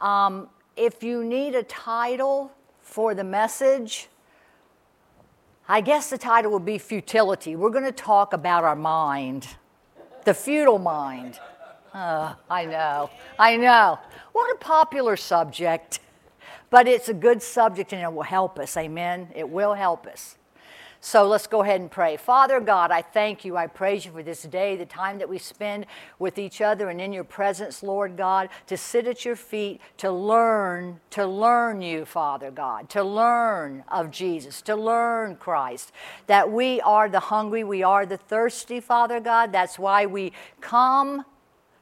Um, if you need a title for the message, I guess the title would be Futility. We're going to talk about our mind, the futile mind. Uh, I know, I know. What a popular subject, but it's a good subject and it will help us. Amen. It will help us. So let's go ahead and pray. Father God, I thank you. I praise you for this day, the time that we spend with each other and in your presence, Lord God, to sit at your feet, to learn, to learn you, Father God, to learn of Jesus, to learn Christ. That we are the hungry, we are the thirsty, Father God. That's why we come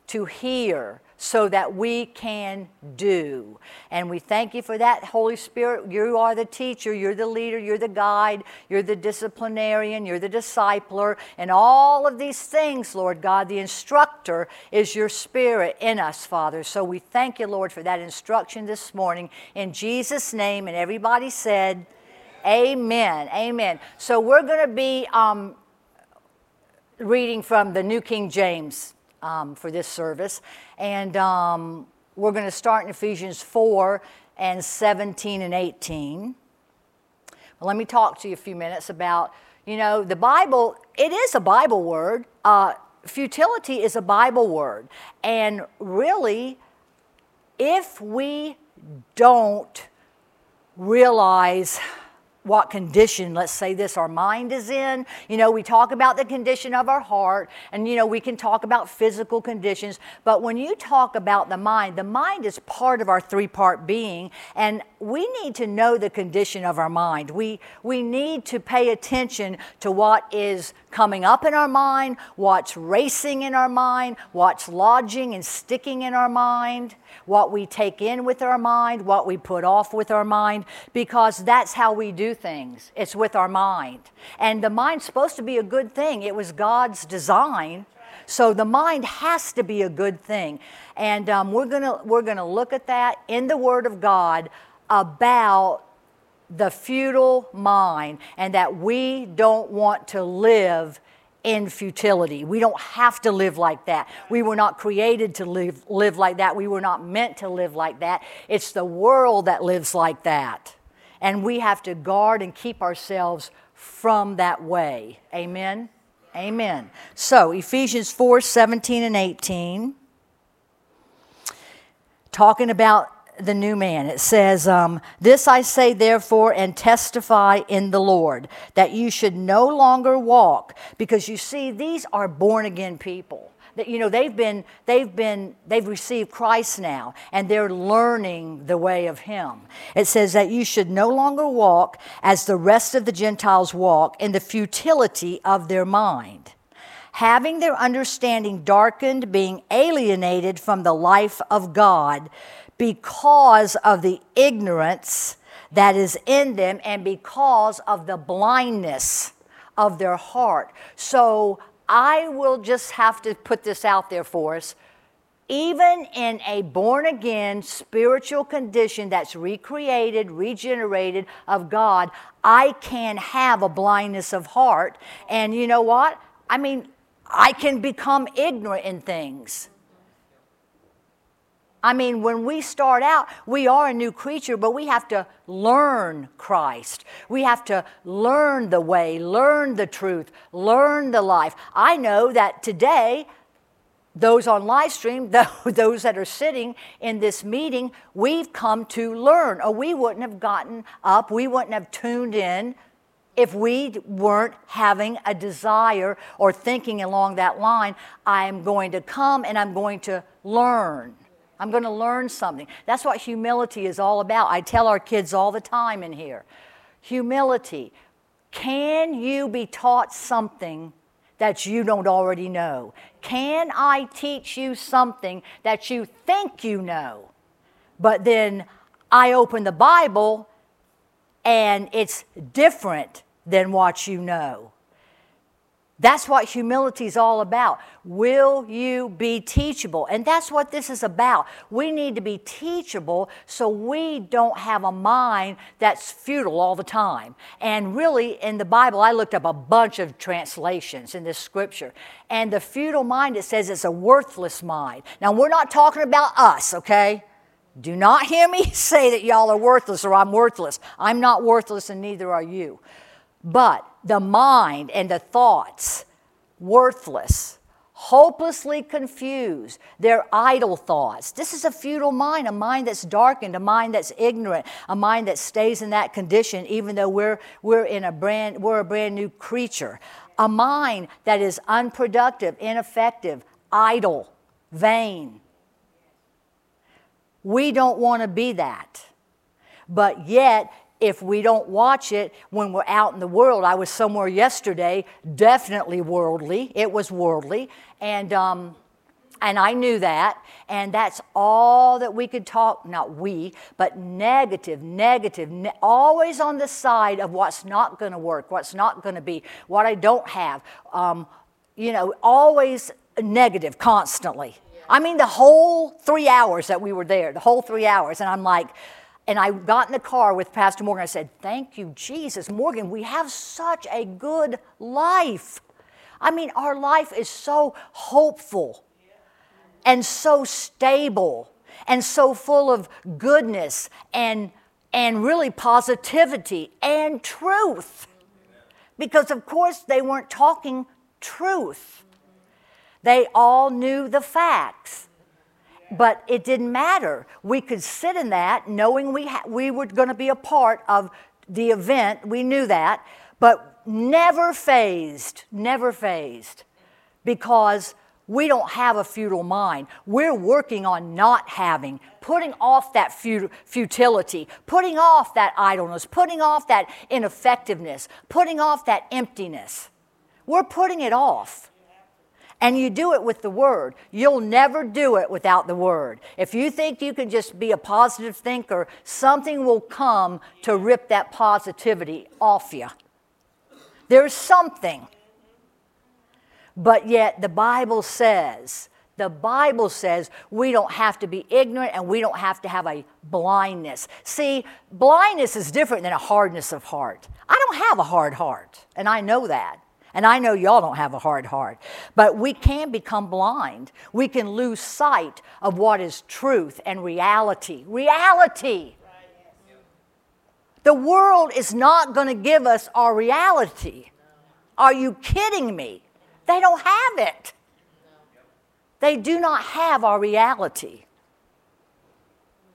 to hear so that we can do. And we thank you for that, Holy Spirit. You are the teacher, you're the leader, you're the guide, you're the disciplinarian, you're the discipler, and all of these things, Lord God. The instructor is your spirit in us, Father. So we thank you, Lord, for that instruction this morning. In Jesus' name, and everybody said, Amen. Amen. So we're going to be um, reading from the New King James um, for this service. And um, we're going to start in Ephesians 4 and 17 and 18. Well, let me talk to you a few minutes about, you know, the Bible, it is a Bible word. Uh, futility is a Bible word. And really, if we don't realize what condition, let's say this, our mind is in. You know, we talk about the condition of our heart, and, you know, we can talk about physical conditions, but when you talk about the mind, the mind is part of our three part being, and we need to know the condition of our mind. We, we need to pay attention to what is coming up in our mind, what's racing in our mind, what's lodging and sticking in our mind what we take in with our mind, what we put off with our mind, because that's how we do things. It's with our mind. And the mind's supposed to be a good thing, it was God's design. So the mind has to be a good thing. And um, we're going we're going to look at that in the Word of God about the futile mind and that we don't want to live in futility. We don't have to live like that. We were not created to live, live like that. We were not meant to live like that. It's the world that lives like that. And we have to guard and keep ourselves from that way. Amen? Amen. So, Ephesians 4 17 and 18, talking about the new man. It says, um, This I say, therefore, and testify in the Lord, that you should no longer walk, because you see, these are born again people. That, you know, they've been, they've been, they've received Christ now, and they're learning the way of Him. It says that you should no longer walk as the rest of the Gentiles walk in the futility of their mind having their understanding darkened, being alienated from the life of God because of the ignorance that is in them and because of the blindness of their heart. So I will just have to put this out there for us. Even in a born again spiritual condition that's recreated, regenerated of God, I can have a blindness of heart. And you know what? I mean, I can become ignorant in things. I mean, when we start out, we are a new creature, but we have to learn Christ. We have to learn the way, learn the truth, learn the life. I know that today, those on live stream, those that are sitting in this meeting, we've come to learn, or we wouldn't have gotten up, we wouldn't have tuned in if we weren't having a desire or thinking along that line. I'm going to come and I'm going to learn. I'm going to learn something. That's what humility is all about. I tell our kids all the time in here humility. Can you be taught something that you don't already know? Can I teach you something that you think you know? But then I open the Bible and it's different than what you know. That's what humility is all about. Will you be teachable? And that's what this is about. We need to be teachable so we don't have a mind that's futile all the time. And really, in the Bible, I looked up a bunch of translations in this scripture. And the futile mind, it says it's a worthless mind. Now, we're not talking about us, okay? Do not hear me say that y'all are worthless or I'm worthless. I'm not worthless and neither are you. But the mind and the thoughts, worthless, hopelessly confused. They're idle thoughts. This is a futile mind, a mind that's darkened, a mind that's ignorant, a mind that stays in that condition even though we're, we're, in a brand, we're a brand new creature. A mind that is unproductive, ineffective, idle, vain. We don't want to be that. But yet, if we don't watch it when we're out in the world, I was somewhere yesterday, definitely worldly. It was worldly. And, um, and I knew that. And that's all that we could talk, not we, but negative, negative, ne- always on the side of what's not going to work, what's not going to be, what I don't have. Um, you know, always negative constantly. I mean, the whole three hours that we were there, the whole three hours. And I'm like, and I got in the car with Pastor Morgan. I said, Thank you, Jesus. Morgan, we have such a good life. I mean, our life is so hopeful and so stable and so full of goodness and, and really positivity and truth. Because, of course, they weren't talking truth. They all knew the facts. But it didn't matter. We could sit in that knowing we, ha- we were going to be a part of the event. We knew that. But never fazed, never fazed, Because we don't have a futile mind. We're working on not having, putting off that futility, putting off that idleness, putting off that ineffectiveness, putting off that emptiness. We're putting it off. And you do it with the Word. You'll never do it without the Word. If you think you can just be a positive thinker, something will come to rip that positivity off you. There's something. But yet, the Bible says, the Bible says we don't have to be ignorant and we don't have to have a blindness. See, blindness is different than a hardness of heart. I don't have a hard heart, and I know that. And I know y'all don't have a hard heart, but we can become blind. We can lose sight of what is truth and reality. Reality. The world is not going to give us our reality. Are you kidding me? They don't have it. They do not have our reality.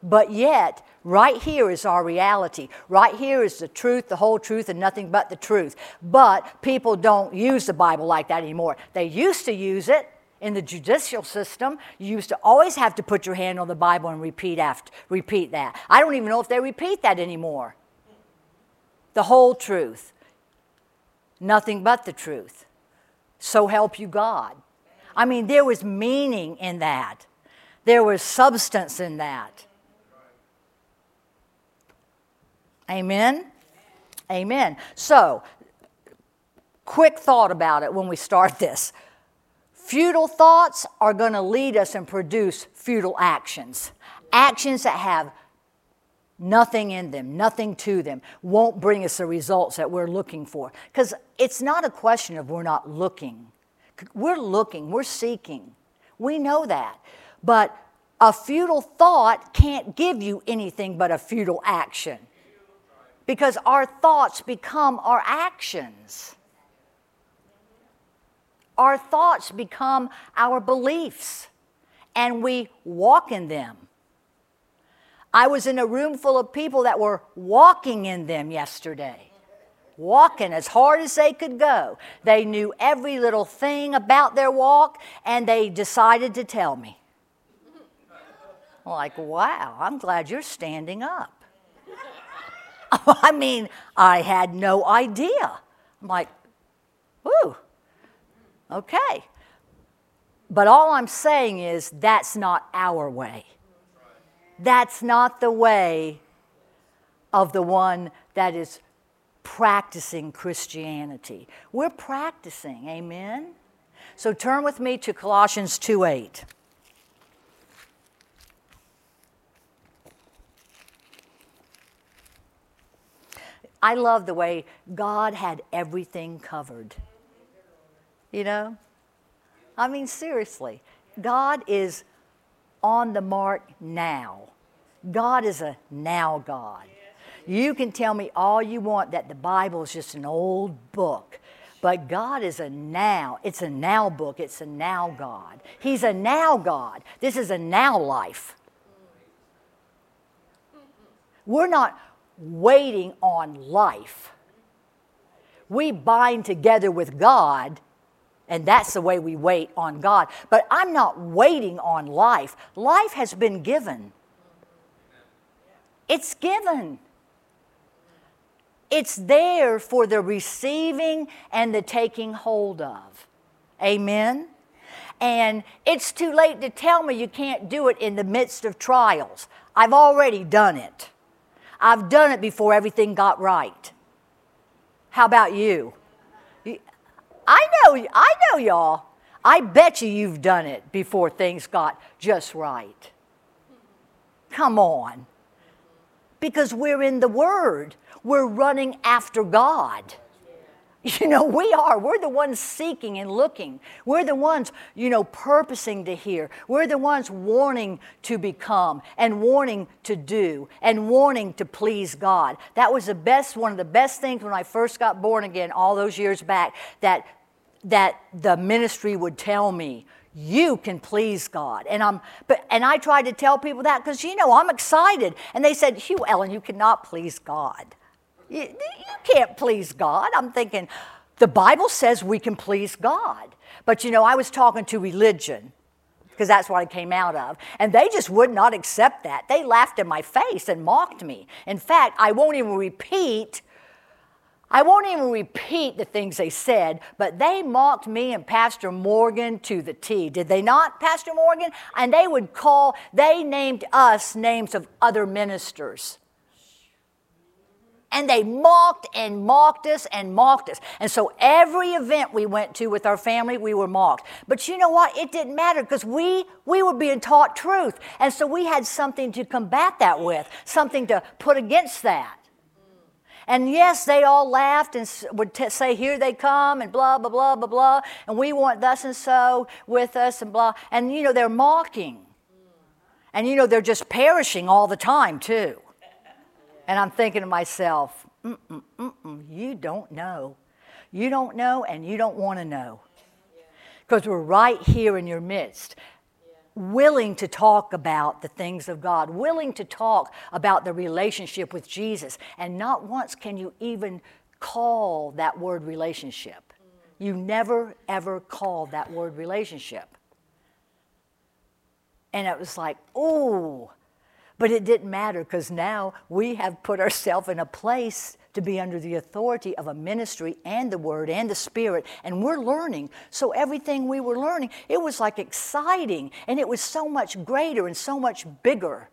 But yet, right here is our reality. Right here is the truth, the whole truth, and nothing but the truth. But people don't use the Bible like that anymore. They used to use it in the judicial system. You used to always have to put your hand on the Bible and repeat, after, repeat that. I don't even know if they repeat that anymore. The whole truth, nothing but the truth. So help you God. I mean, there was meaning in that, there was substance in that. Amen? Amen. So, quick thought about it when we start this. Futile thoughts are going to lead us and produce futile actions. Actions that have nothing in them, nothing to them, won't bring us the results that we're looking for. Because it's not a question of we're not looking. We're looking, we're seeking. We know that. But a futile thought can't give you anything but a futile action because our thoughts become our actions. Our thoughts become our beliefs, and we walk in them. I was in a room full of people that were walking in them yesterday, walking as hard as they could go. They knew every little thing about their walk, and they decided to tell me. I'm like, wow, I'm glad you're standing up. I mean, I had no idea. I'm like, ooh, okay. But all I'm saying is that's not our way. That's not the way of the one that is practicing Christianity. We're practicing, amen? So turn with me to Colossians 2 8. I love the way God had everything covered. You know? I mean, seriously, God is on the mark now. God is a now God. You can tell me all you want that the Bible is just an old book. But God is a now. It's a now book. It's a now God. He's a now God. This is a now life. We're not waiting on life. We bind together with God, and that's the way we wait on God. But I'm not waiting on life. Life has been given, it's given. It's there for the receiving and the taking hold of. Amen? And it's too late to tell me you can't do it in the midst of trials. I've already done it. I've done it before everything got right. How about you? I know, I know y'all. I bet you you've done it before things got just right. Come on. Because we're in the Word we're running after God. You know, we are. We're the ones seeking and looking. We're the ones, you know, purposing to hear. We're the ones wanting to become and warning to do and warning to please God. That was the best, one of the best things when I first got born again all those years back that, that the ministry would tell me you can please God. And I'm but and I tried to tell people that because you know I'm excited. And they said, Hugh Ellen, you cannot please God. You, you can't please God. I'm thinking, the Bible says we can please God. But you know, I was talking to religion because that's what I came out of. And they just would not accept that. They laughed in my face and mocked me. In fact, I won't even repeat. I won't even repeat the things they said, but they mocked me and Pastor Morgan to the T. Did they not, Pastor Morgan? And they would call, they named us names of other ministers and they mocked and mocked us and mocked us. And so every event we went to with our family, we were mocked. But you know what? It didn't matter because we we were being taught truth. And so we had something to combat that with, something to put against that. And yes, they all laughed and would t- say, Here they come, and blah, blah, blah, blah, blah. And we want thus and so with us, and blah. And you know, they're mocking. And you know, they're just perishing all the time, too. And I'm thinking to myself, mm-mm, you don't know. You don't know and you don't want to know. Because we're right here in your midst, willing to talk about the things of God, willing to talk about the relationship with Jesus. And not once can you even call that word relationship. You never, ever called that word relationship. And it was like, oh, but it didn't matter because now we have put ourselves in a place to be under the authority of a ministry and the Word and the Spirit, and we're learning. So everything we were learning, it was like exciting, and it was so much greater and so much bigger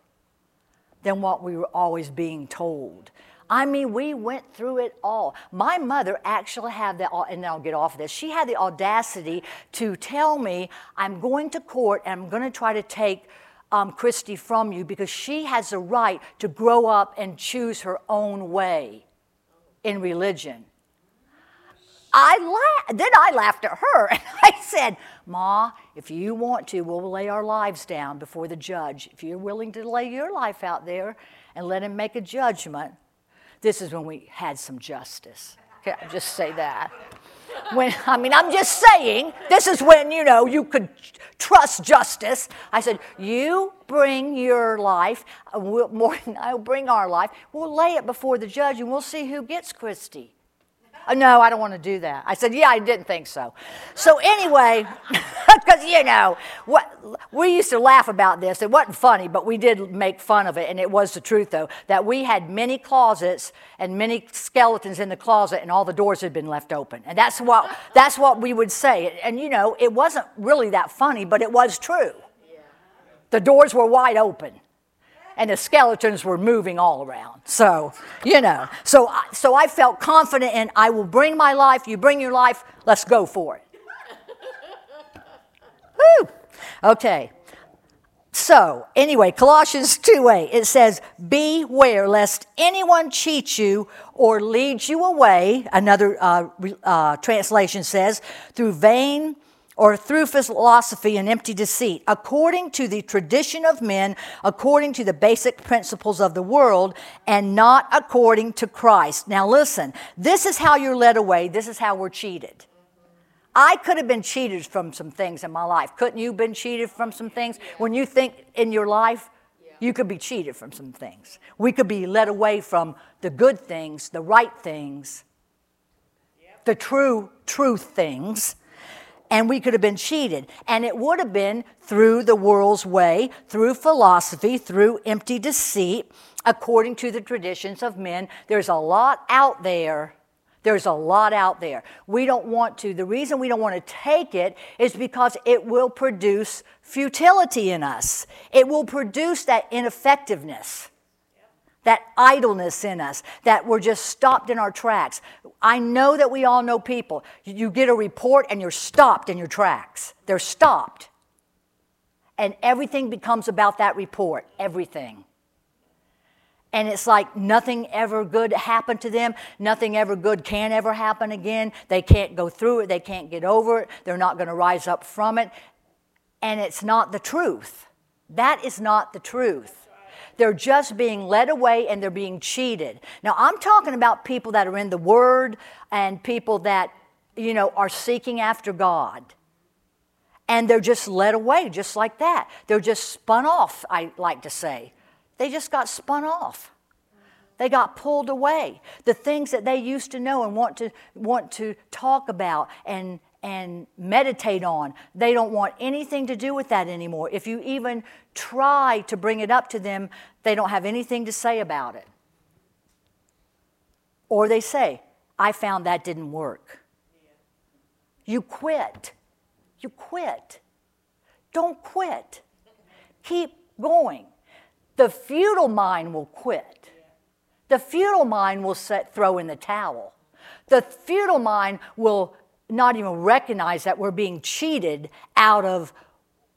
than what we were always being told. I mean, we went through it all. My mother actually had the, and I'll get off of this, she had the audacity to tell me, I'm going to court and I'm going to try to take um, Christy from you because she has a right to grow up and choose her own way in religion. I laughed, then I laughed at her and I said, Ma, if you want to, we'll lay our lives down before the judge. If you're willing to lay your life out there and let him make a judgment, this is when we had some justice. Okay, I'll just say that. When, I mean, I'm just saying, this is when, you know, you could trust justice. I said, You bring your life, uh, we'll, more I'll bring our life. We'll lay it before the judge and we'll see who gets Christy. Oh, no, I don't want to do that. I said, yeah, I didn't think so. So anyway, because you know, what we used to laugh about this. It wasn't funny, but we did make fun of it, and it was the truth though that we had many closets and many skeletons in the closet, and all the doors had been left open, and that's what that's what we would say. And you know, it wasn't really that funny, but it was true. The doors were wide open and the skeletons were moving all around. So, you know, so, so I felt confident in I will bring my life, you bring your life, let's go for it. Woo! Okay. So, anyway, Colossians 2 8, it says, Beware lest anyone cheat you or lead you away, another uh, uh, translation says, through vain or through philosophy and empty deceit, according to the tradition of men, according to the basic principles of the world, and not according to Christ. Now, listen, this is how you're led away, this is how we're cheated. I could have been cheated from some things in my life. Couldn't you have been cheated from some things? When you think in your life, you could be cheated from some things. We could be led away from the good things, the right things, the true, truth things, and we could have been cheated. And it would have been through the world's way, through philosophy, through empty deceit, according to the traditions of men. There's a lot out there. There's a lot out there. We don't want to. The reason we don't want to take it is because it will produce futility in us. It will produce that ineffectiveness that idleness in us, that we're just stopped in our tracks. I know that we all know people. You get a report and you're stopped in your tracks. They're stopped. And everything becomes about that report, everything. And it's like nothing ever good happened to them. Nothing ever good can ever happen again. They can't go through it. They can't get over it. They're not going to rise up from it. And it's not the truth. That is not the truth. They're just being led away and they're being cheated. Now, I'm talking about people that are in the Word and people that, you know, are seeking after God. And they're just led away just like that. They're just spun off, I like to say. They just got spun off. They got pulled away. The things that they used to know and want to, want to talk about and, and meditate on. They don't want anything to do with that anymore. If you even try to bring it up to them, they don't have anything to say about it. Or they say, I found that didn't work. You quit. You quit. Don't quit. Keep going. The futile mind will quit. The futile mind will set, throw in the towel. The futile mind will not even recognize that we're being cheated out of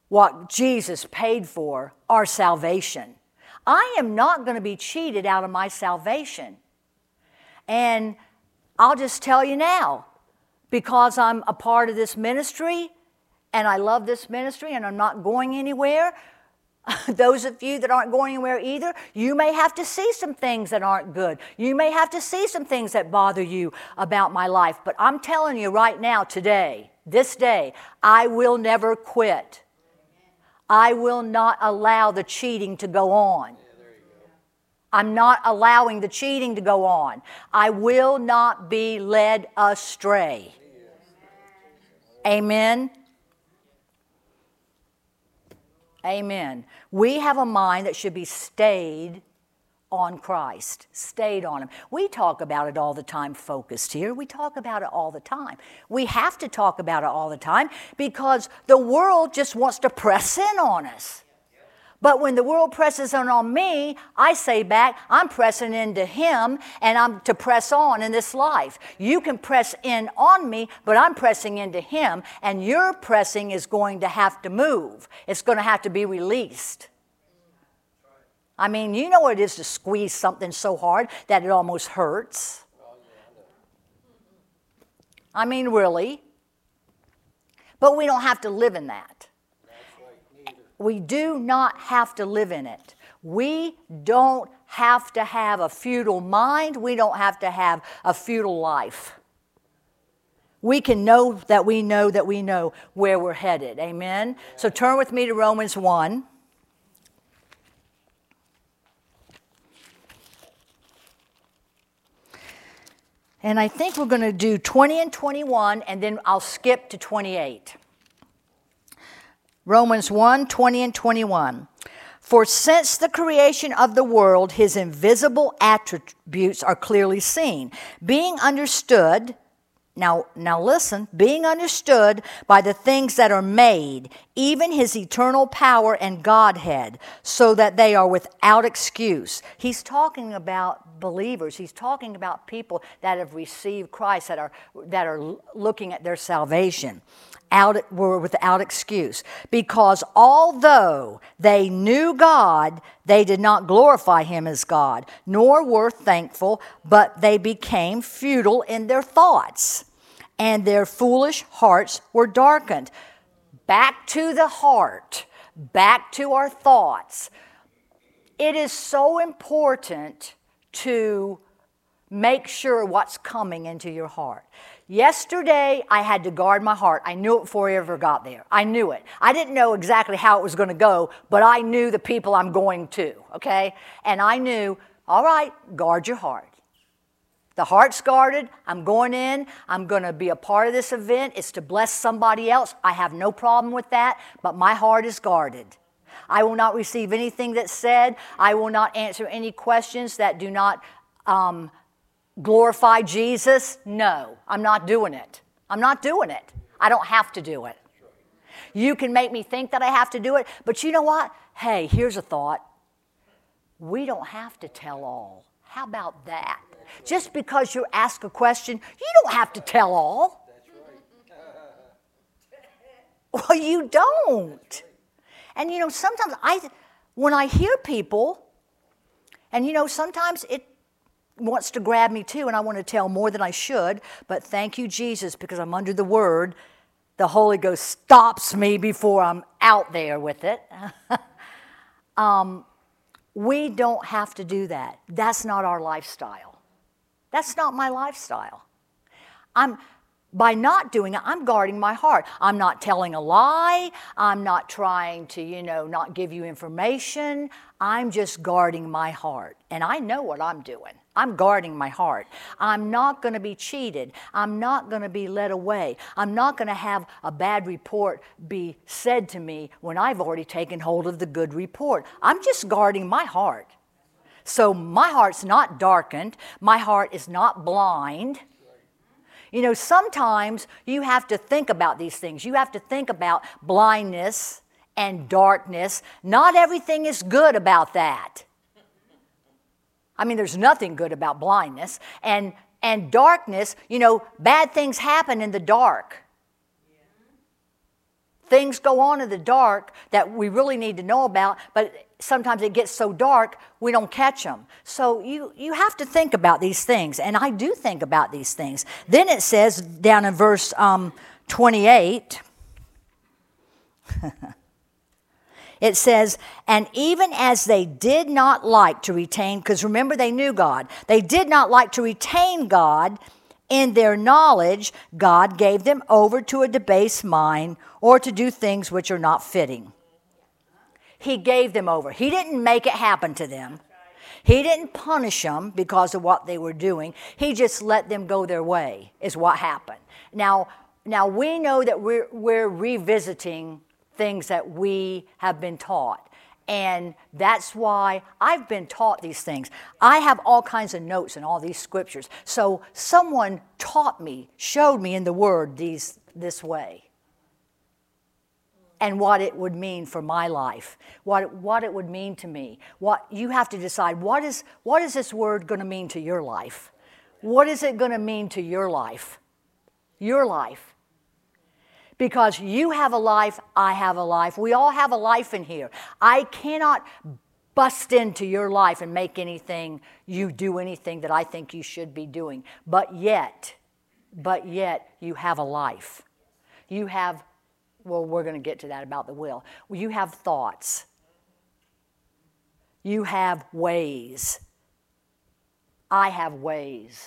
what Jesus paid for, our salvation. I am not going to be cheated out of my salvation. And I'll just tell you now, because I'm a part of this ministry and I love this ministry and I'm not going anywhere, Those of you that aren't going anywhere either, you may have to see some things that aren't good. You may have to see some things that bother you about my life. But I'm telling you right now, today, this day, I will never quit. I will not allow the cheating to go on. I'm not allowing the cheating to go on. I will not be led astray. Amen. Amen. We have a mind that should be stayed on Christ, stayed on Him. We talk about it all the time, focused here. We talk about it all the time. We have to talk about it all the time because the world just wants to press in on us. But when the world presses in on me, I say back, I'm pressing into Him and I'm to press on in this life. You can press in on me, but I'm pressing into Him, and your pressing is going to have to move. It's going to have to be released. I mean, you know what it is to squeeze something so hard that it almost hurts. I mean, really. But we don't have to live in that. We do not have to live in it. We don't have to have a futile mind. We don't have to have a futile life. We can know that we know that we know where we're headed. Amen? So turn with me to Romans 1. And I think we're going to do 20 and 21, and then I'll skip to 28. Romans 1 20 and 21. For since the creation of the world, his invisible attributes are clearly seen, being understood. Now, now listen, being understood by the things that are made, even his eternal power and Godhead, so that they are without excuse. He's talking about believers. He's talking about people that have received Christ, that are, that are looking at their salvation out, were without excuse. Because although they knew God, they did not glorify him as God, nor were thankful, but they became futile in their thoughts, and their foolish hearts were darkened. Back to the heart, back to our thoughts. It is so important to make sure what's coming into your heart. Yesterday, I had to guard my heart. I knew it before I ever got there. I knew it. I didn't know exactly how it was going to go, but I knew the people I'm going to, okay? And I knew, all right, guard your heart. The heart's guarded. I'm going in. I'm going to be a part of this event. It's to bless somebody else. I have no problem with that, but my heart is guarded. I will not receive anything that's said. I will not answer any questions that do not um, glorify Jesus. No, I'm not doing it. I'm not doing it. I don't have to do it. You can make me think that I have to do it, but you know what? Hey, here's a thought. We don't have to tell all. How about that? Just because you ask a question, you don't have to tell all. Well, you don't. And you know, sometimes I, when I hear people, and you know, sometimes it wants to grab me too, and I want to tell more than I should, but thank you, Jesus, because I'm under the word. The Holy Ghost stops me before I'm out there with it. um, we don't have to do that. That's not our lifestyle. That's not my lifestyle. I'm, by not doing it, I'm guarding my heart. I'm not telling a lie. I'm not trying to, you know, not give you information. I'm just guarding my heart. And I know what I'm doing. I'm guarding my heart. I'm not going to be cheated. I'm not going to be led away. I'm not going to have a bad report be said to me when I've already taken hold of the good report. I'm just guarding my heart. So my heart's not darkened. My heart is not blind. You know, sometimes you have to think about these things. You have to think about blindness and darkness. Not everything is good about that. I mean, there's nothing good about blindness. And, and darkness, you know, bad things happen in the dark. Things go on in the dark that we really need to know about, but sometimes it gets so dark we don't catch them. So you, you have to think about these things, and I do think about these things. Then it says down in verse um, 28, it says, and even as they did not like to retain, because remember they knew God, they did not like to retain God in their knowledge, God gave them over to a debased mind or to do things which are not fitting. He gave them over. He didn't make it happen to them. He didn't punish them because of what they were doing. He just let them go their way, is what happened. Now, now we know that we're, we're revisiting things that we have been taught. And that's why I've been taught these things. I have all kinds of notes in all these scriptures. So someone taught me, showed me in the Word these this way and what it would mean for my life, what, what it would mean to me. What you have to decide what is what is this word going to mean to your life? What is it going to mean to your life? Your life. Because you have a life, I have a life. We all have a life in here. I cannot bust into your life and make anything you do anything that I think you should be doing. But yet, but yet you have a life. You have well, we're going to get to that about the will. Well, you have thoughts, you have ways. I have ways.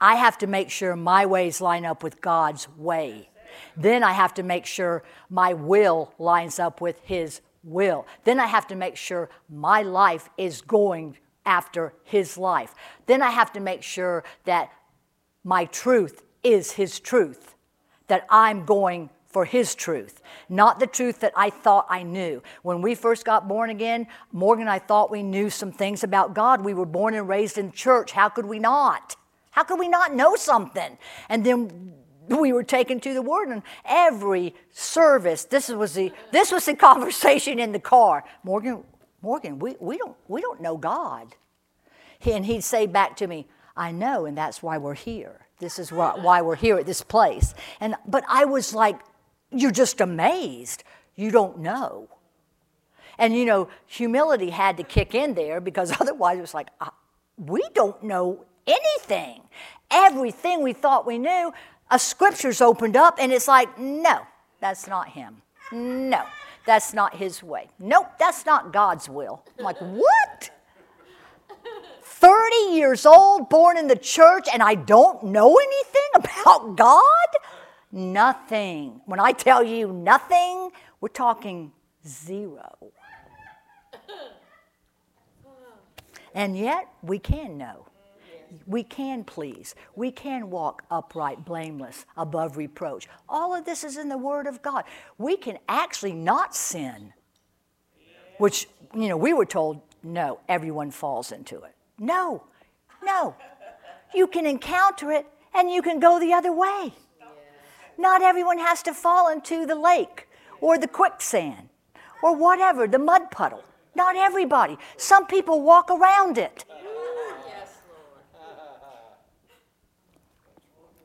I have to make sure my ways line up with God's way. Then I have to make sure my will lines up with His will. Then I have to make sure my life is going after His life. Then I have to make sure that my truth is His truth that I'm going for His truth, not the truth that I thought I knew. When we first got born again, Morgan and I thought we knew some things about God. We were born and raised in church. How could we not? How could we not know something? And then we were taken to the Word, and every service, this was the this was the conversation in the car. Morgan, Morgan, we, we don't we don't know God. And he'd say back to me, I know, and that's why we're here. This is why we're here at this place. And, but I was like, you're just amazed. You don't know. And you know, humility had to kick in there because otherwise it was like, uh, we don't know anything. Everything we thought we knew, a scripture's opened up and it's like, no, that's not him. No, that's not his way. Nope, that's not God's will. I'm like, what? 30 years old, born in the church, and I don't know anything about God? Nothing. When I tell you nothing, we're talking zero. And yet, we can know. We can please. We can walk upright, blameless, above reproach. All of this is in the Word of God. We can actually not sin, which, you know, we were told, no, everyone falls into it. No, no. You can encounter it and you can go the other way. Not everyone has to fall into the lake or the quicksand or whatever, the mud puddle. Not everybody. Some people walk around it.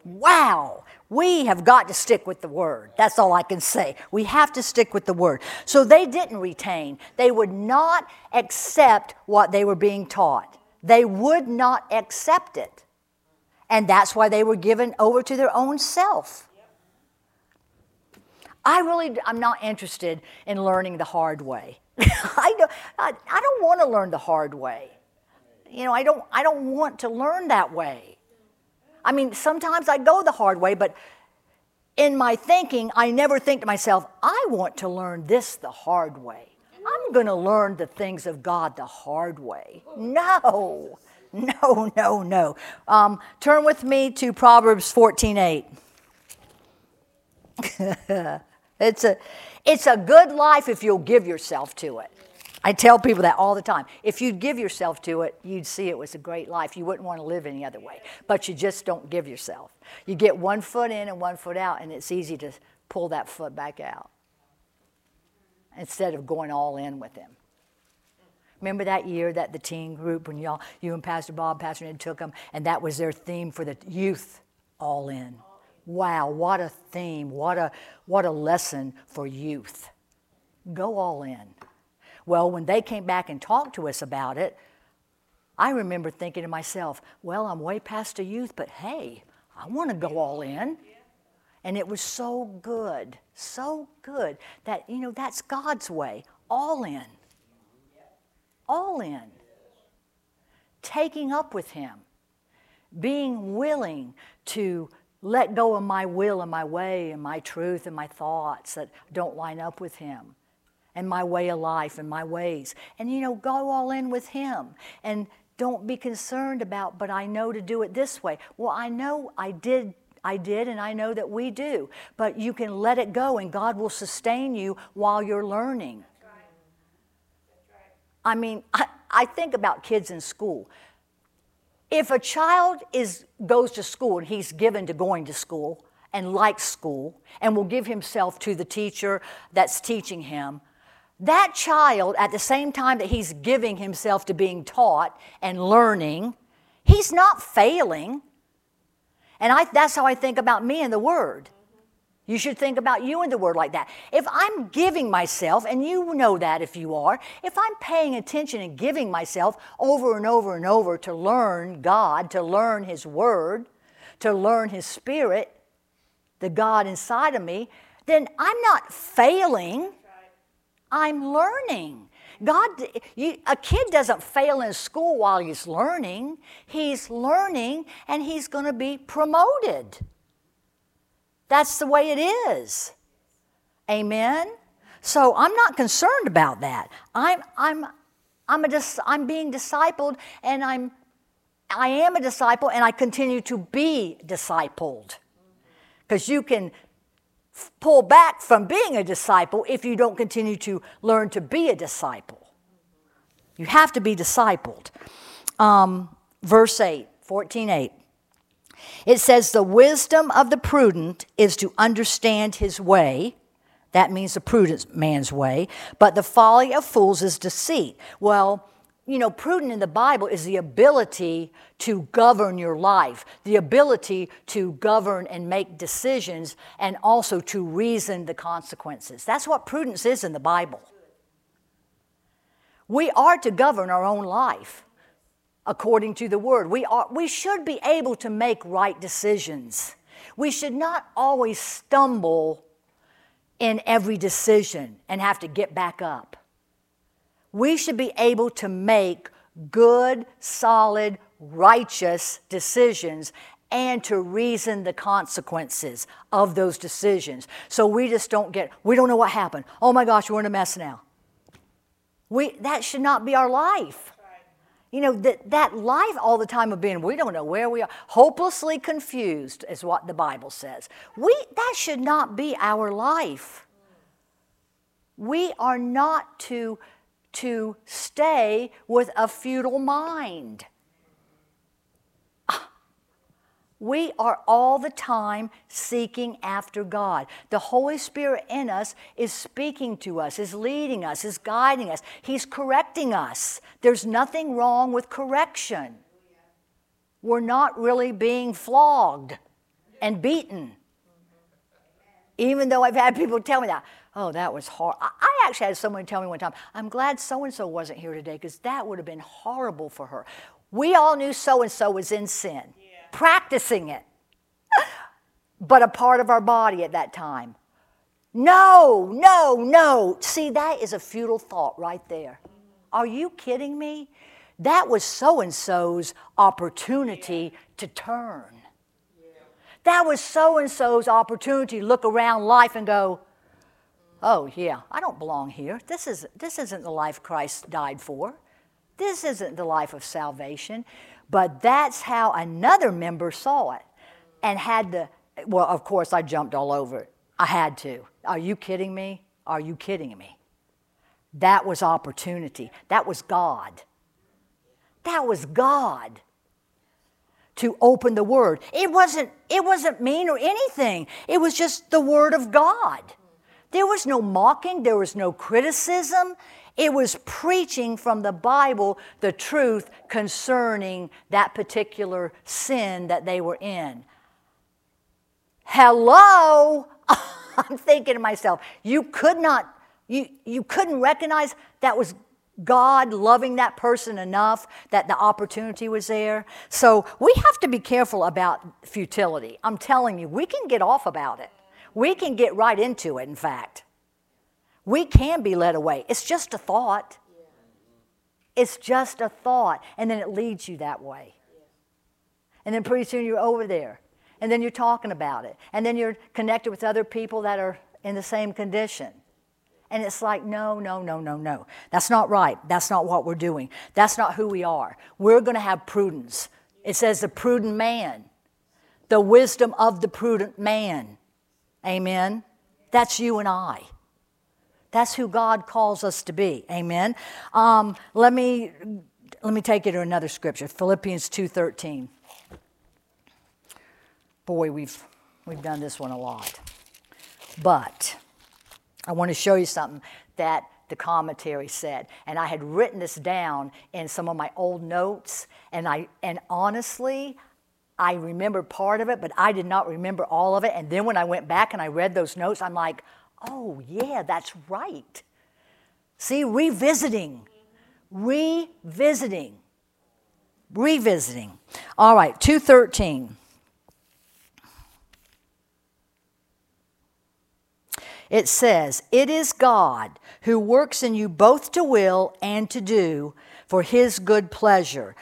Wow, we have got to stick with the word. That's all I can say. We have to stick with the word. So they didn't retain, they would not accept what they were being taught. They would not accept it. And that's why they were given over to their own self. I really, I'm not interested in learning the hard way. I, don't, I, I don't want to learn the hard way. You know, I don't, I don't want to learn that way. I mean, sometimes I go the hard way, but in my thinking, I never think to myself, I want to learn this the hard way. I'm going to learn the things of God the hard way. No, no, no, no. Um, turn with me to Proverbs 14 8. it's, a, it's a good life if you'll give yourself to it. I tell people that all the time. If you'd give yourself to it, you'd see it was a great life. You wouldn't want to live any other way. But you just don't give yourself. You get one foot in and one foot out, and it's easy to pull that foot back out instead of going all in with him. Remember that year that the teen group when y'all, you and Pastor Bob, Pastor Ned took them, and that was their theme for the youth, all in. Wow, what a theme! What a what a lesson for youth. Go all in. Well, when they came back and talked to us about it, I remember thinking to myself, well, I'm way past the youth, but hey, I want to go all in. And it was so good, so good that, you know, that's God's way, all in. All in. Taking up with Him, being willing to let go of my will and my way and my truth and my thoughts that don't line up with Him and my way of life and my ways. And, you know, go all in with Him and don't be concerned about, but I know to do it this way. Well, I know I did. I did, and I know that we do. But you can let it go, and God will sustain you while you're learning. I mean, I, I think about kids in school. If a child is, goes to school and he's given to going to school and likes school and will give himself to the teacher that's teaching him, that child, at the same time that he's giving himself to being taught and learning, he's not failing. And I, that's how I think about me and the Word. You should think about you and the Word like that. If I'm giving myself, and you know that if you are, if I'm paying attention and giving myself over and over and over to learn God, to learn His Word, to learn His Spirit, the God inside of me, then I'm not failing. I'm learning. God, you, a kid doesn't fail in school while he's learning. He's learning and he's going to be promoted. That's the way it is. Amen? So I'm not concerned about that. I'm, I'm, I'm, a, I'm being discipled and I'm, I am a disciple and I continue to be discipled. Because you can pull back from being a disciple if you don't continue to learn to be a disciple. You have to be discipled. Um, verse 8, 14 8. It says, The wisdom of the prudent is to understand his way. That means the prudent man's way. But the folly of fools is deceit. Well, you know, prudent in the Bible is the ability to govern your life, the ability to govern and make decisions, and also to reason the consequences. That's what prudence is in the Bible. We are to govern our own life according to the Word. We, are, we should be able to make right decisions. We should not always stumble in every decision and have to get back up. We should be able to make good, solid, righteous decisions and to reason the consequences of those decisions. So we just don't get, we don't know what happened. Oh my gosh, we're in a mess now. We, that should not be our life. You know, that, that life all the time of being, we don't know where we are, hopelessly confused is what the Bible says. We, that should not be our life. We are not to, to stay with a futile mind. We are all the time seeking after God. The Holy Spirit in us is speaking to us, is leading us, is guiding us. He's correcting us. There's nothing wrong with correction. We're not really being flogged and beaten. Even though I've had people tell me that, oh, that was hard. I actually had someone tell me one time, I'm glad so and so wasn't here today because that would have been horrible for her. We all knew so and so was in sin practicing it, but a part of our body at that time. No, no, no. See, that is a futile thought right there. Mm-hmm. Are you kidding me? That was so and so's opportunity to turn. That was so and so's opportunity to look around life and go, oh, yeah, I don't belong here. This, is, this isn't the life Christ died for. This isn't the life of salvation. But that's how another member saw it and had to, well, of course, I jumped all over it. I had to. Are you kidding me? Are you kidding me? That was opportunity. That was God. That was God to open the word. It wasn't it wasn't mean or anything. It was just the word of God. There was no mocking, there was no criticism. It was preaching from the Bible the truth concerning that particular sin that they were in. Hello? I'm thinking to myself, you could not, you, you couldn't recognize that was God loving that person enough that the opportunity was there. So we have to be careful about futility. I'm telling you, we can get off about it. We can get right into it, in fact. We can be led away. It's just a thought. It's just a thought. And then it leads you that way. And then pretty soon you're over there. And then you're talking about it. And then you're connected with other people that are in the same condition. And it's like, no, no, no, no, no. That's not right. That's not what we're doing. That's not who we are. We're going to have prudence. It says the prudent man, the wisdom of the prudent man. Amen. That's you and I. That's who God calls us to be. Amen. Um, let me let me take you to another scripture, Philippians two thirteen. Boy, we've we've done this one a lot, but I want to show you something that the commentary said, and I had written this down in some of my old notes, and I and honestly. I remember part of it, but I did not remember all of it. And then when I went back and I read those notes, I'm like, oh, yeah, that's right. See, revisiting, revisiting, revisiting. All right, 213. It says, It is God who works in you both to will and to do for his good pleasure.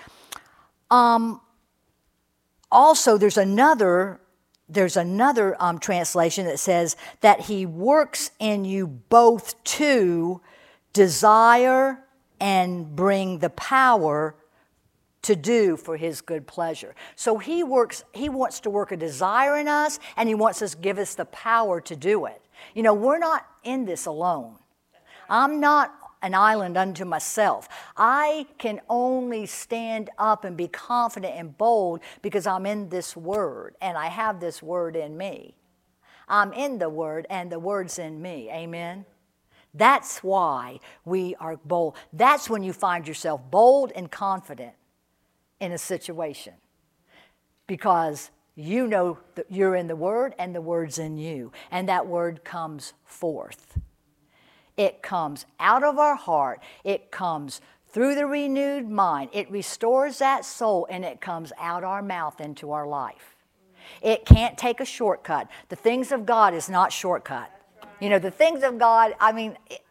Um, also, there's another there's another um, translation that says that he works in you both to desire and bring the power to do for his good pleasure. So he works he wants to work a desire in us and he wants us to give us the power to do it. You know, we're not in this alone. I'm not an island unto myself. I can only stand up and be confident and bold because I'm in this word and I have this word in me. I'm in the word and the word's in me. Amen. That's why we are bold. That's when you find yourself bold and confident in a situation because you know that you're in the Word and the Word's in you, and that Word comes forth. It comes out of our heart, it comes through the renewed mind, it restores that soul, and it comes out our mouth into our life. It can't take a shortcut. The things of God is not shortcut. You know, the things of God, I mean, it,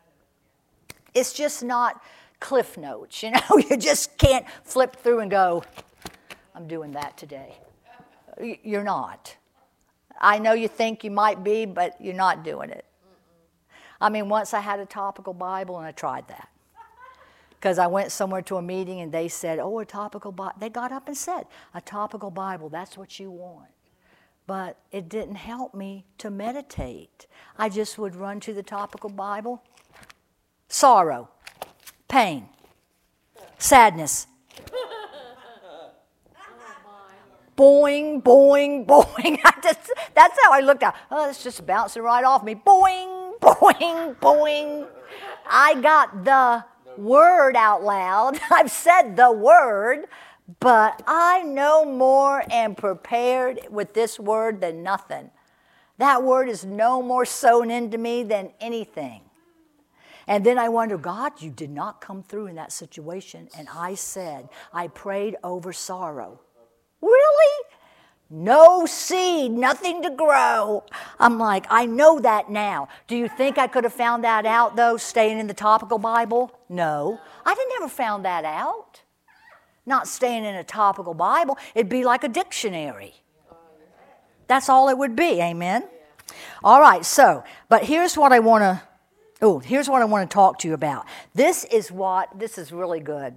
it's just not cliff notes. You know, you just can't flip through and go, I'm doing that today. You're not. I know you think you might be, but you're not doing it. I mean, once I had a topical Bible and I tried that. Because I went somewhere to a meeting and they said, Oh, a topical Bible. They got up and said, A topical Bible, that's what you want. But it didn't help me to meditate. I just would run to the topical Bible. Sorrow, pain, sadness. boing, boing, boing. Just, that's how I looked at. Oh, it's just bouncing right off me. Boing, boing, boing. I got the word out loud. I've said the word, but I know more and prepared with this word than nothing. That word is no more sown into me than anything. And then I wonder, God, you did not come through in that situation. And I said, I prayed over sorrow. Really? No seed, nothing to grow. I'm like, I know that now. Do you think I could have found that out though, staying in the topical Bible? No. I didn't ever found that out. Not staying in a topical Bible. It'd be like a dictionary. That's all it would be, amen? All right, so, but here's what I want to, oh, here's what I want to talk to you about. This is what, this is really good.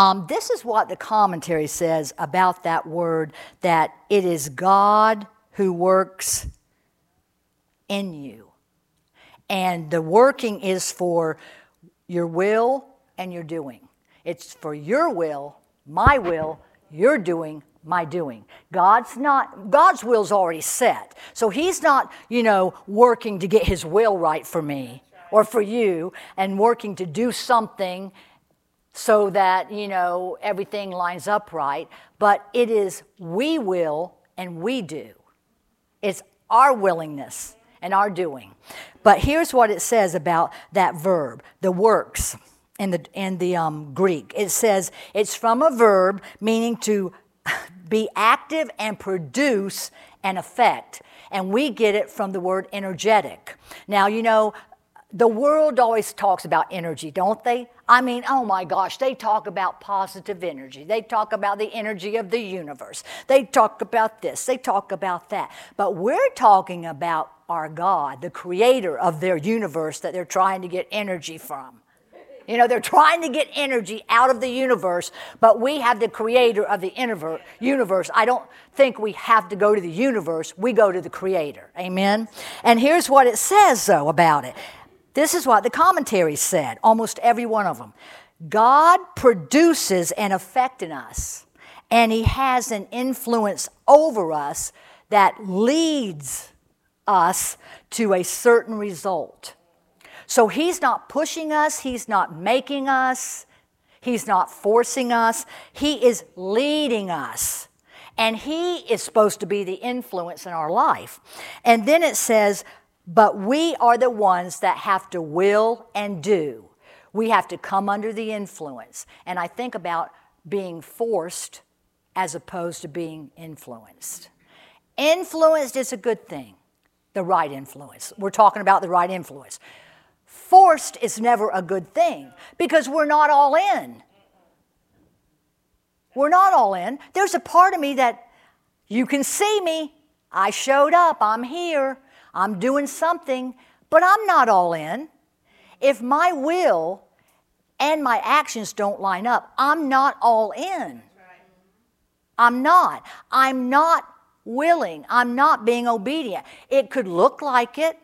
Um, this is what the commentary says about that word that it is God who works in you. And the working is for your will and your doing. It's for your will, my will, your doing, my doing. God's not God's will's already set. So he's not, you know, working to get his will right for me or for you and working to do something so that, you know, everything lines up right, but it is we will and we do. It's our willingness and our doing. But here's what it says about that verb, the works in the, in the um, Greek. It says it's from a verb meaning to be active and produce an effect. And we get it from the word energetic. Now, you know, the world always talks about energy, don't they? I mean, oh my gosh, they talk about positive energy. They talk about the energy of the universe. They talk about this, they talk about that. But we're talking about our God, the creator of their universe that they're trying to get energy from. You know, they're trying to get energy out of the universe, but we have the creator of the universe. I don't think we have to go to the universe, we go to the creator. Amen? And here's what it says, though, about it this is what the commentaries said, almost every one of them. God produces an effect in us, and He has an influence over us that leads us to a certain result. So He's not pushing us, He's not making us, He's not forcing us, He is leading us. And He is supposed to be the influence in our life. And then it says, but we are the ones that have to will and do. We have to come under the influence. And I think about being forced as opposed to being influenced. Influenced is a good thing, the right influence. We're talking about the right influence. Forced is never a good thing because we're not all in. We're not all in. There's a part of me that you can see me. I showed up. I'm here. I'm doing something, but I'm not all in. If my will and my actions don't line up, I'm not all in. I'm not. I'm not willing. I'm not being obedient. It could look like it,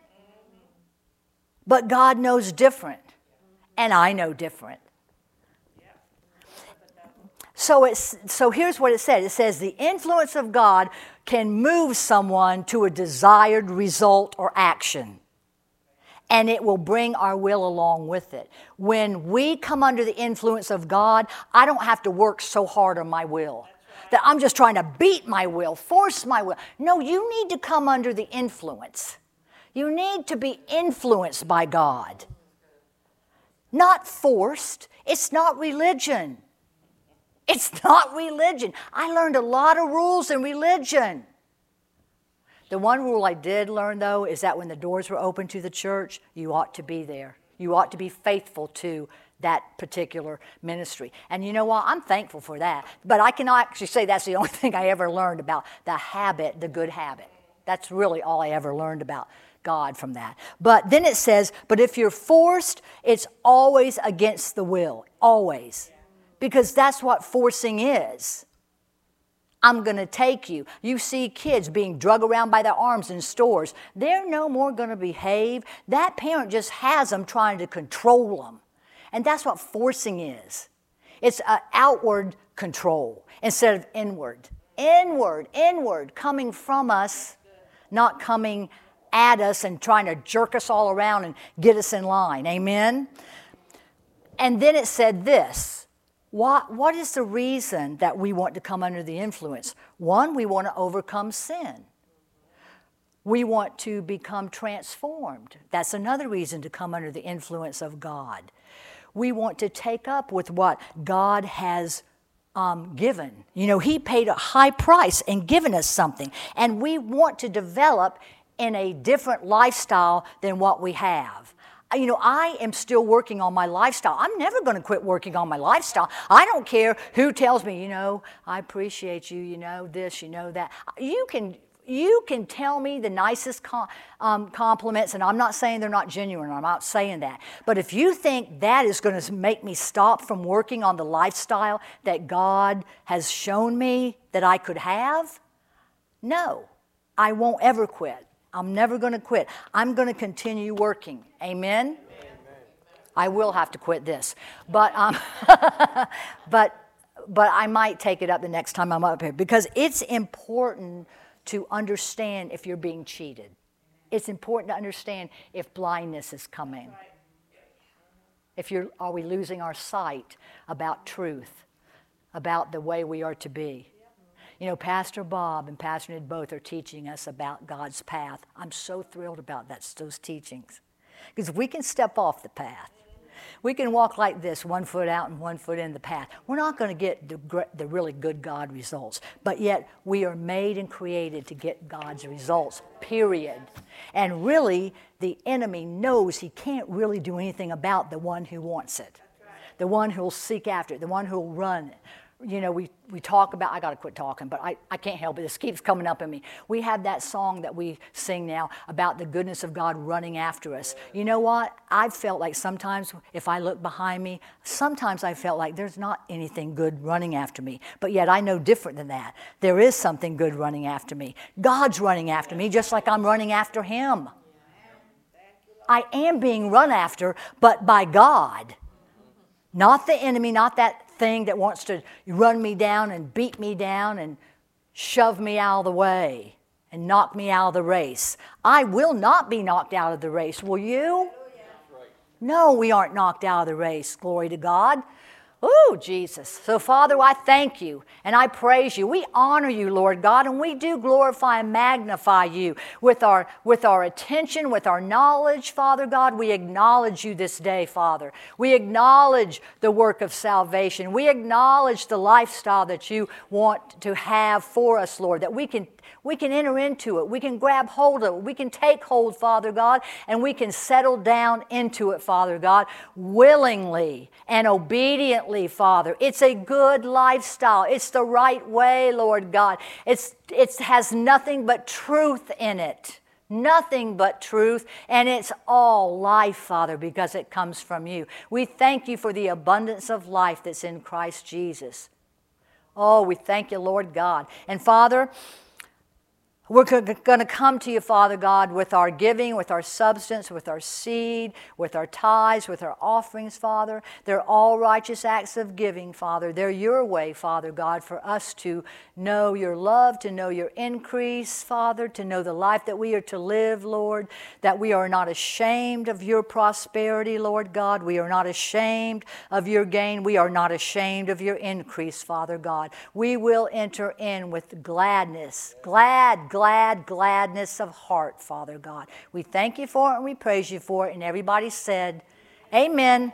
but God knows different, and I know different. So, it's, so here's what it says it says, the influence of God can move someone to a desired result or action. And it will bring our will along with it. When we come under the influence of God, I don't have to work so hard on my will that I'm just trying to beat my will, force my will. No, you need to come under the influence. You need to be influenced by God, not forced. It's not religion. It's not religion. I learned a lot of rules in religion. The one rule I did learn, though, is that when the doors were open to the church, you ought to be there. You ought to be faithful to that particular ministry. And you know what? I'm thankful for that. But I cannot actually say that's the only thing I ever learned about the habit, the good habit. That's really all I ever learned about God from that. But then it says, but if you're forced, it's always against the will. Always. Because that's what forcing is. I'm going to take you. You see kids being drug around by their arms in stores. They're no more going to behave. That parent just has them trying to control them. And that's what forcing is it's an outward control instead of inward. Inward, inward, coming from us, not coming at us and trying to jerk us all around and get us in line. Amen? And then it said this what, what is the reason that we want to come under the influence? One, we want to overcome sin. We want to become transformed. That's another reason to come under the influence of God. We want to take up with what God has um, given. You know, He paid a high price and given us something, and we want to develop in a different lifestyle than what we have you know, I am still working on my lifestyle. I'm never going to quit working on my lifestyle. I don't care who tells me, you know, I appreciate you, you know, this, you know, that. You can. You can tell me the nicest com- um, compliments, and I'm not saying they're not genuine, I'm not saying that. But if you think that is going to make me stop from working on the lifestyle that God has shown me that I could have, no, I won't ever quit. I'm never going to quit. I'm going to continue working. Amen? Amen? I will have to quit this. But, um, but, but I might take it up the next time I'm up here because it's important to understand if you're being cheated. It's important to understand if blindness is coming. If you're, are we losing our sight about truth, about the way we are to be? You know, Pastor Bob and Pastor Ned both are teaching us about God's path. I'm so thrilled about that, those teachings. Because we can step off the path. We can walk like this, one foot out and one foot in the path. We're not going to get the, the really good God results, but yet we are made and created to get God's results, period. And really, the enemy knows he can't really do anything about the one who wants it, the one who'll seek after it, the one who'll run you know, we, we talk about, I got to quit talking, but I, I can't help it. This keeps coming up in me. We have that song that we sing now about the goodness of God running after us. You know what? I've felt like sometimes if I look behind me, sometimes I felt like there's not anything good running after me. But yet I know different than that. There is something good running after me. God's running after me just like I'm running after Him. I am being run after, but by God. Not the enemy, not that thing that wants to run me down and beat me down and shove me out of the way and knock me out of the race. I will not be knocked out of the race, will you? No, we aren't knocked out of the race. Glory to God. Oh, Jesus. So, Father, I thank you and I praise you. We honor you, Lord God, and we do glorify and magnify you with our, with our attention, with our knowledge, Father God. We acknowledge you this day, Father. We acknowledge the work of salvation. We acknowledge the lifestyle that you want to have for us, Lord, that we can we can enter into it. We can grab hold of it. We can take hold, Father God, and we can settle down into it, Father God, willingly and obediently, Father. It's a good lifestyle. It's the right way, Lord God. It's, it has nothing but truth in it. Nothing but truth, and it's all life, Father, because it comes from you. We thank you for the abundance of life that's in Christ Jesus. Oh, we thank you, Lord God. And Father, we're going to come to you, Father God, with our giving, with our substance, with our seed, with our tithes, with our offerings, Father. They're all righteous acts of giving, Father. They're your way, Father God, for us to know your love, to know your increase, Father, to know the life that we are to live, Lord, that we are not ashamed of your prosperity, Lord God. We are not ashamed of your gain. We are not ashamed of your increase, Father God. We will enter in with gladness, glad, glad gladness of heart, Father God. We thank you for it and we praise you for it. And everybody said, Amen.